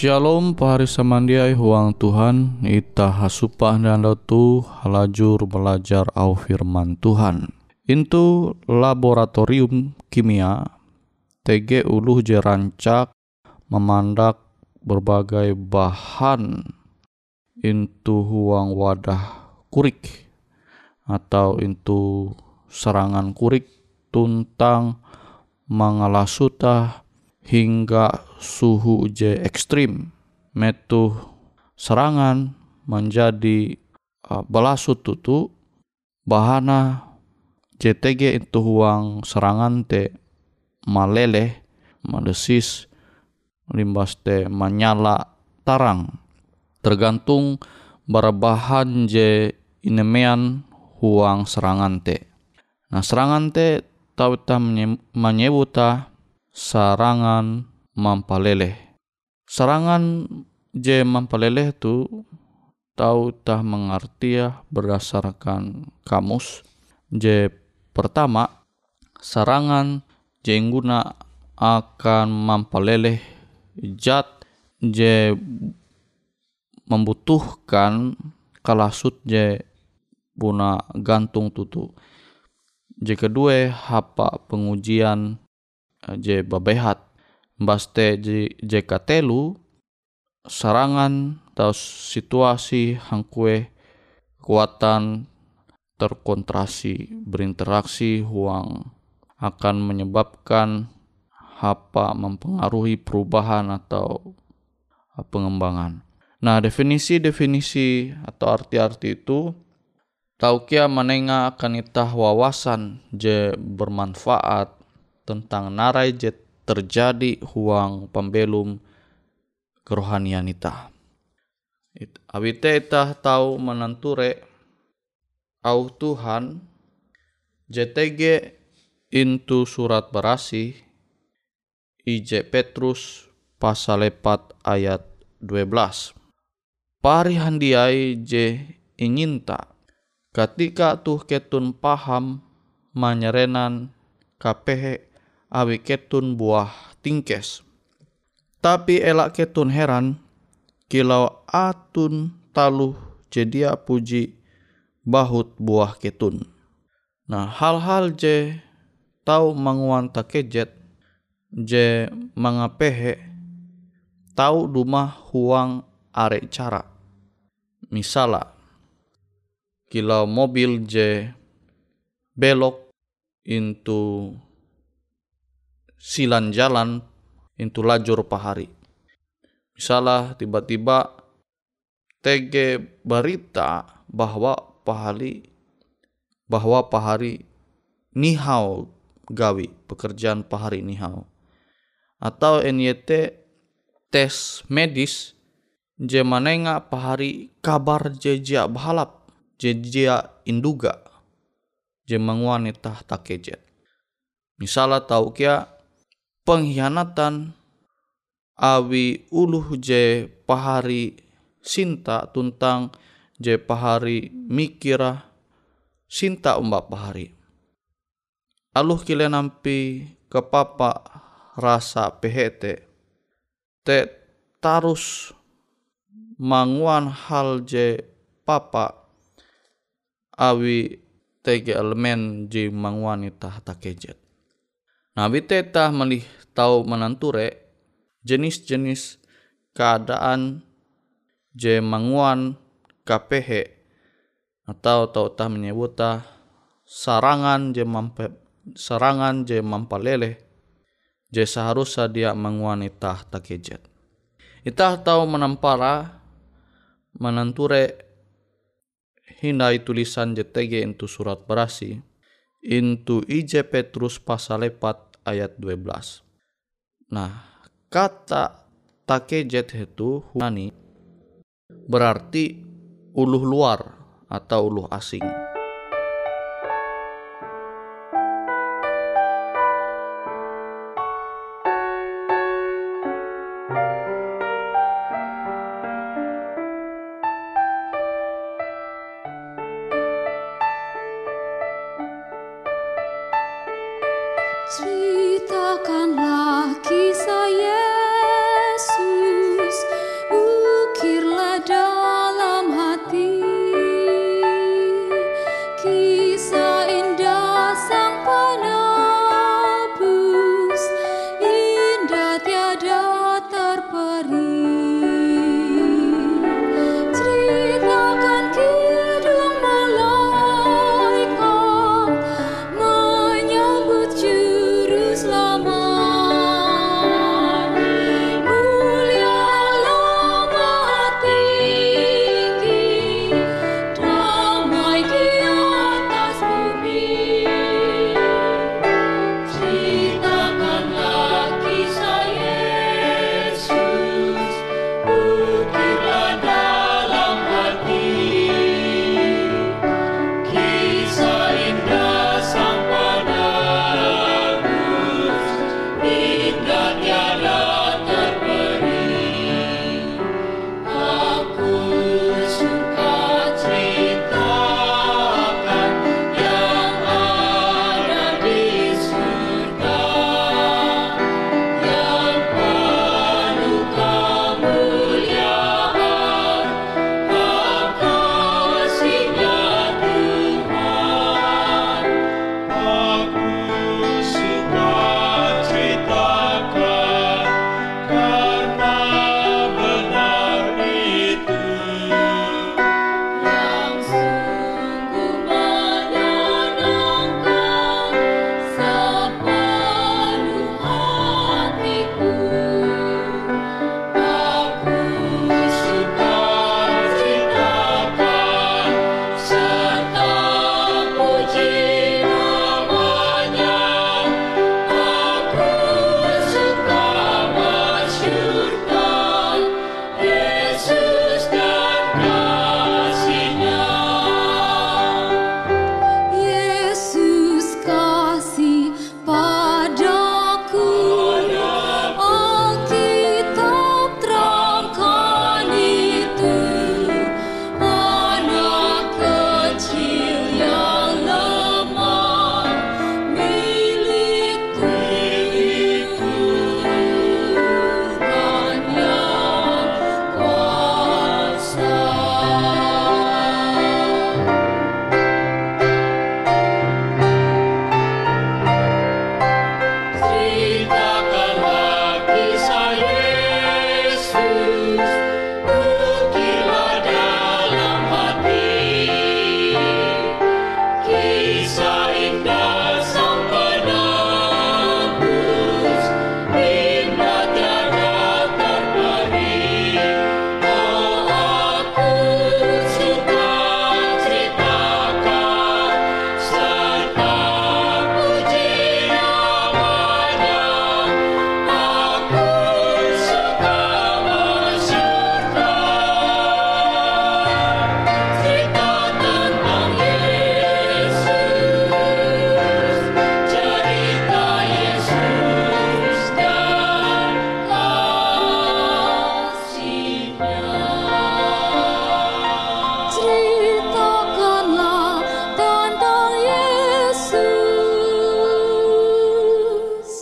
Shalom pahari samandiai huang Tuhan Ita hasupah dan tu halajur belajar au firman Tuhan. Intu laboratorium kimia TG uluh jerancak memandak berbagai bahan. Intu huang wadah kurik Atau intu serangan kurik tuntang mangalasutah hingga suhu je ekstrim. Metu serangan menjadi uh, belasut tutu. Bahana JTG itu huang serangan te maleleh madesis limbas te menyala tarang. Tergantung berbahan je inemean huang serangan te. Nah serangan te tau ta menyebuta sarangan mampaleleh. Sarangan je mampaleleh tu tahu tah ya berdasarkan kamus. J pertama, serangan jengguna akan mampaleleh jat je membutuhkan kalasut je buna gantung tutu. J kedua hapa pengujian je babehat. Baste je, katelu serangan atau situasi hangkue kekuatan terkontrasi berinteraksi huang akan menyebabkan apa mempengaruhi perubahan atau pengembangan. Nah, definisi-definisi atau arti-arti itu taukia menengah akan itah wawasan je bermanfaat tentang narai je terjadi huang pembelum kerohanian ita. Abite ita tahu menenture au Tuhan JTG intu surat berasi IJ Petrus pasal 4 ayat 12. Pari handiai je inyinta ketika tuh ketun paham manyerenan kapehe awi ketun buah tingkes tapi elak ketun heran, kilau atun taluh jedia puji bahut buah ketun. Nah hal-hal je tau manguan takejet, je mangapehe, tau dumah huang are cara. Misala, kilau mobil je belok into silan jalan into lajur pahari. Misalnya tiba-tiba tege berita bahwa pahali bahwa pahari nihau gawi pekerjaan pahari nihau atau NYT tes medis jemanenga pahari kabar jejia bahalap jejia induga jemanguan itah takejet misalnya tahu kia pengkhianatan awi uluh je pahari sinta tuntang je pahari mikira sinta umbak pahari. Aluh kile nampi ke papa rasa pehete te tarus manguan hal je papa awi tege elemen je manguan itah takejet. Nabi teta melih tahu menanture jenis-jenis keadaan je manguan KPH atau tau tah menyebuta sarangan je mampe sarangan je mampalele je seharusnya dia manguan itah takejet. Itah tahu menampara menanture hindai tulisan JTG itu surat berasi into IJ Petrus pasal 4 ayat 12. Nah, kata takejet itu hunani berarti uluh luar atau uluh asing.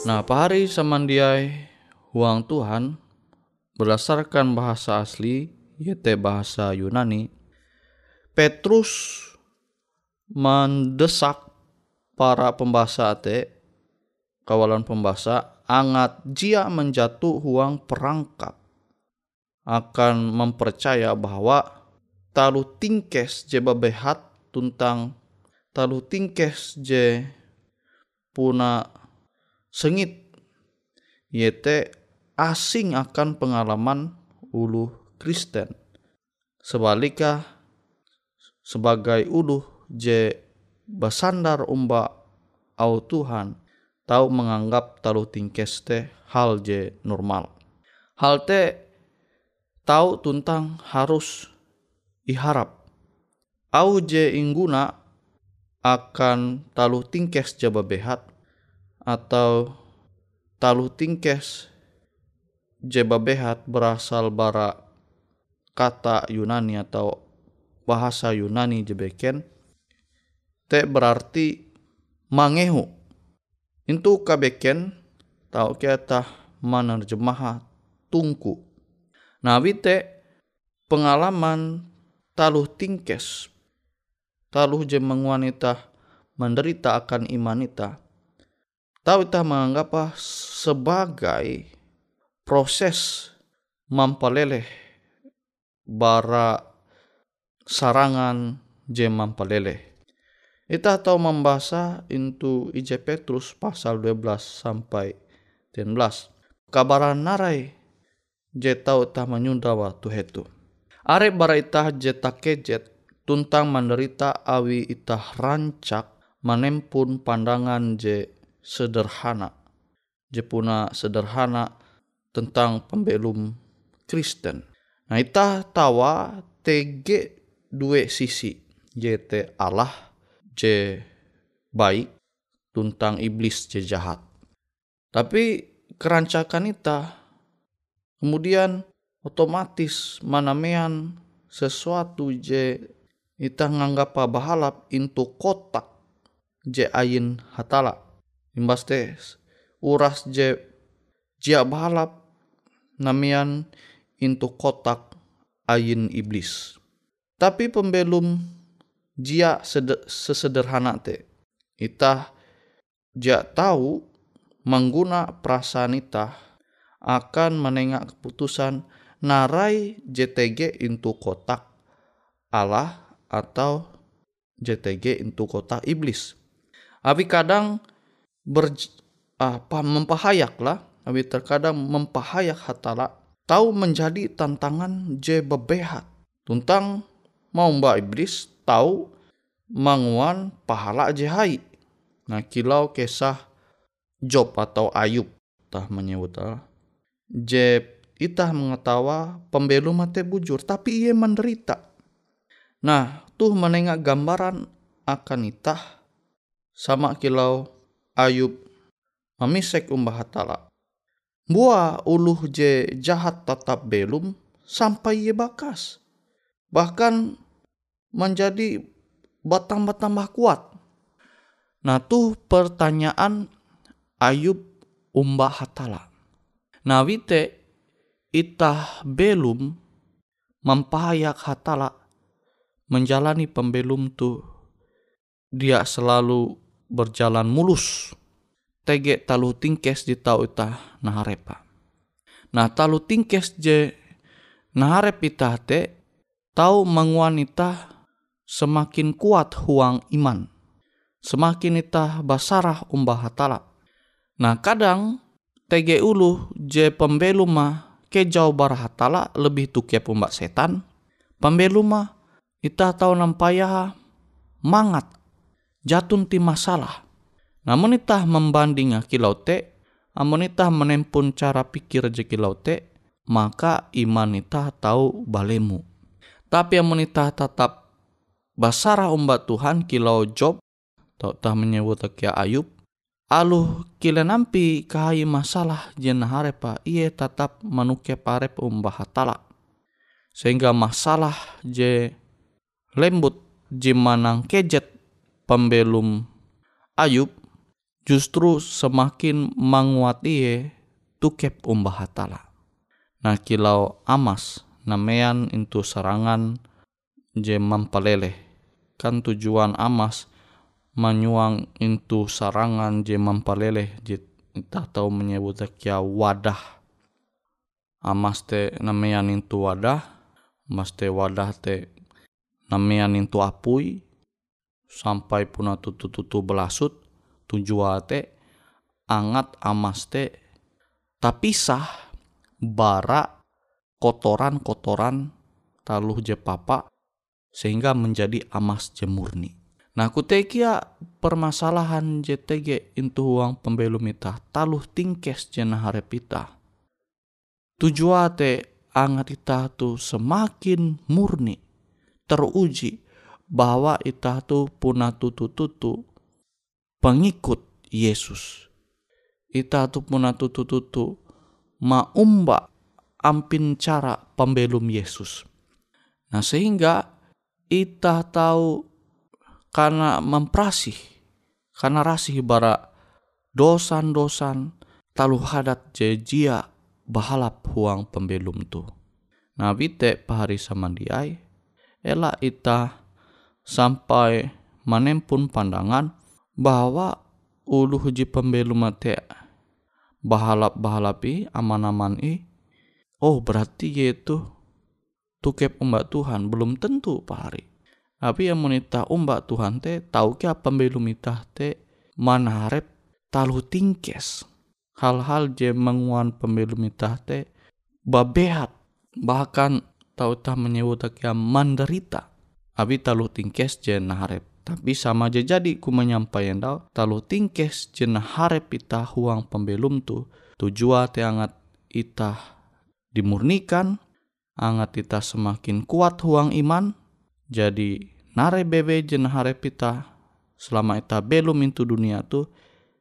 Nah, pahari samandiai huang Tuhan berdasarkan bahasa asli yaitu bahasa Yunani Petrus mendesak para pembaca te kawalan pembaca angat jia menjatuh huang perangkap. Akan mempercaya bahwa talu tingkes je babehat tuntang talu tingkes je puna sengit yete asing akan pengalaman ulu Kristen. Sebaliknya sebagai ulu je basandar umba au Tuhan tahu menganggap talu tingkes te hal je normal. Hal te tahu tuntang harus iharap. Au je ingguna akan talu tingkes jaba behat atau talu tingkes jeba behat berasal bara kata Yunani atau bahasa Yunani jebeken te berarti mangehu. Itu kabeken tau kita menerjemah tungku. Nah te pengalaman taluh tingkes taluh je wanita menderita akan imanita tahu kita menganggap sebagai proses mampaleleh bara sarangan je mampaleleh. Ita tahu membaca into IJ Petrus pasal 12 sampai 13. Kabaran narai je tahu tah menyundawa tu hetu. Are bara itah je kejet tuntang menderita awi itah rancak menempun pandangan je sederhana. Je puna sederhana tentang pembelum Kristen. Nah itah tawa TG dua sisi. JT Allah je baik tuntang iblis je jahat. Tapi kerancakan ita kemudian otomatis manamean sesuatu je ita nganggap bahalap into kotak je ayin hatala imbas tes uras je jia bahalap namian into kotak ayin iblis tapi pembelum jia sesederhana te ita jia tahu mengguna perasaan ita akan menengak keputusan narai JTG into kotak Allah atau JTG into kotak iblis. Abi kadang ber apa mempahayak lah Abi terkadang mempahayak hatala. Tahu menjadi tantangan je bebehat tuntang mau mbak iblis tahu manguan pahala je hai nah kilau kisah Job atau Ayub tah menyebut je itah mengetawa pembelu mate bujur tapi ia menderita. Nah tuh menengah gambaran akan itah sama kilau Ayub memisek umbah hatala Buah uluh je jahat tetap belum sampai ye bakas. Bahkan menjadi batang-batang kuat. Nah tuh pertanyaan Ayub umbah hatala. Nah wite itah belum mempahayak hatala menjalani pembelum tuh dia selalu berjalan mulus tege talu tingkes di tau ita naharepa. Nah talu tingkes je naharep ita te tau mangwanita semakin kuat huang iman. Semakin ita basarah umbah hatala. Nah kadang tege ulu je pembeluma ke jauh barah hatala lebih tukia pumbak setan. Pembeluma ita tau nampaya mangat jatun ti masalah namun itah membanding kilau te, amun itah menempun cara pikir je kilau te, maka iman itah tahu balemu. Tapi amun itah tetap basara umbat Tuhan kilau Job, tau tah menyebut kia Ayub, aluh kila nampi kahai masalah jen harepa iye tetap manuke parep umbah hatala. Sehingga masalah je lembut jimanang kejet pembelum Ayub justru semakin menguati tukep umbah hatala. Nah kilau amas namean itu serangan je mampaleleh. Kan tujuan amas menyuang itu serangan je mampaleleh je kita tahu menyebut kia wadah. Amas te namean itu wadah, mas te wadah te namean itu apui, sampai puna tutu-tutu belasut, tujuan te angat amas te tapisah bara kotoran-kotoran taluh je papa sehingga menjadi amas jemurni. Nah kutekia permasalahan JTG intu uang pembelum ita taluh tingkes jena harepita. Tujuate angat ita tu semakin murni teruji bahwa ita tu puna tutu-tutu pengikut Yesus. Ita tu puna tutu-tutu maumba ampin cara pembelum Yesus. Nah sehingga ita tahu karena memprasih, karena rasih bara dosan-dosan talu hadat jejia bahalap huang pembelum tu. Nah bite pahari samandiai, ela ita sampai manempun pandangan bahwa ulu huji pembelum mate bahalap-bahalapi aman-aman i oh berarti yaitu tukep umbak Tuhan belum tentu Pak Hari. Tapi yang menita umbak Tuhan te tahu ke apa belum itah te mana harap talu tingkes? Hal-hal je menguan pembelum itah te babehat bahkan tahu tah menyebut yang manderita abi talu tingkes je naharep tapi sama aja jadi ku menyampaikan dau talu tingkes jenah harap ita huang pembelum tu tujuan te angat ita dimurnikan angat ita semakin kuat huang iman jadi nare bebe jenah harap ita selama ita belum itu dunia tu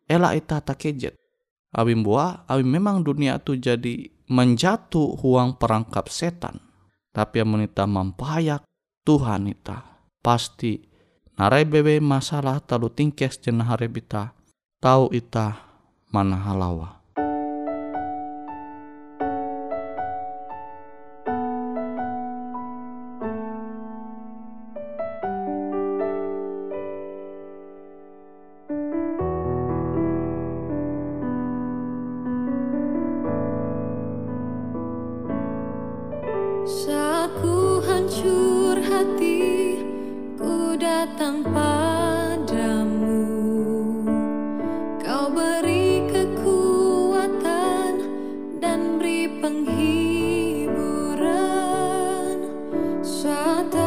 ela ita tak kejet Abi buah, abi memang dunia tu jadi menjatuh huang perangkap setan. Tapi yang menita mampayak Tuhan ita pasti Narai bebe masalah talu tingkes jenah harebita. Tahu ita mana halawa. mata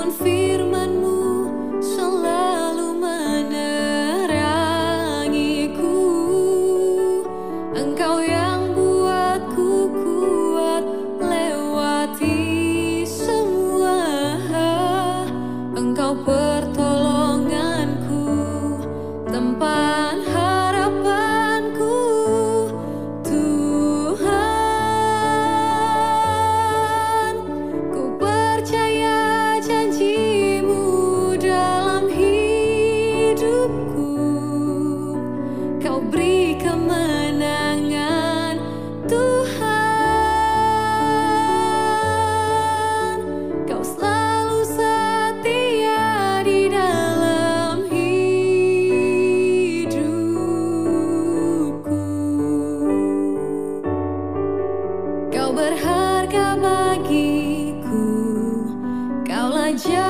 firmanmu selalu berharga bagiku. Kaulah jalan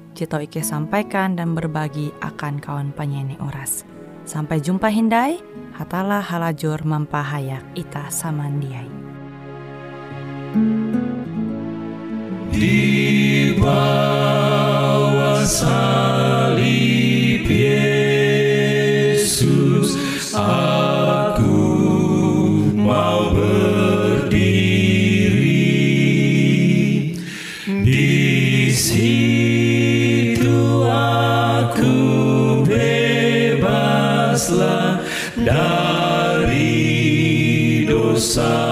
Cito Ike sampaikan dan berbagi akan kawan penyanyi oras. Sampai jumpa Hindai, hatalah halajur mampahayak ita samandiai. Di bawah salib Yesus, bebaslah dari dosa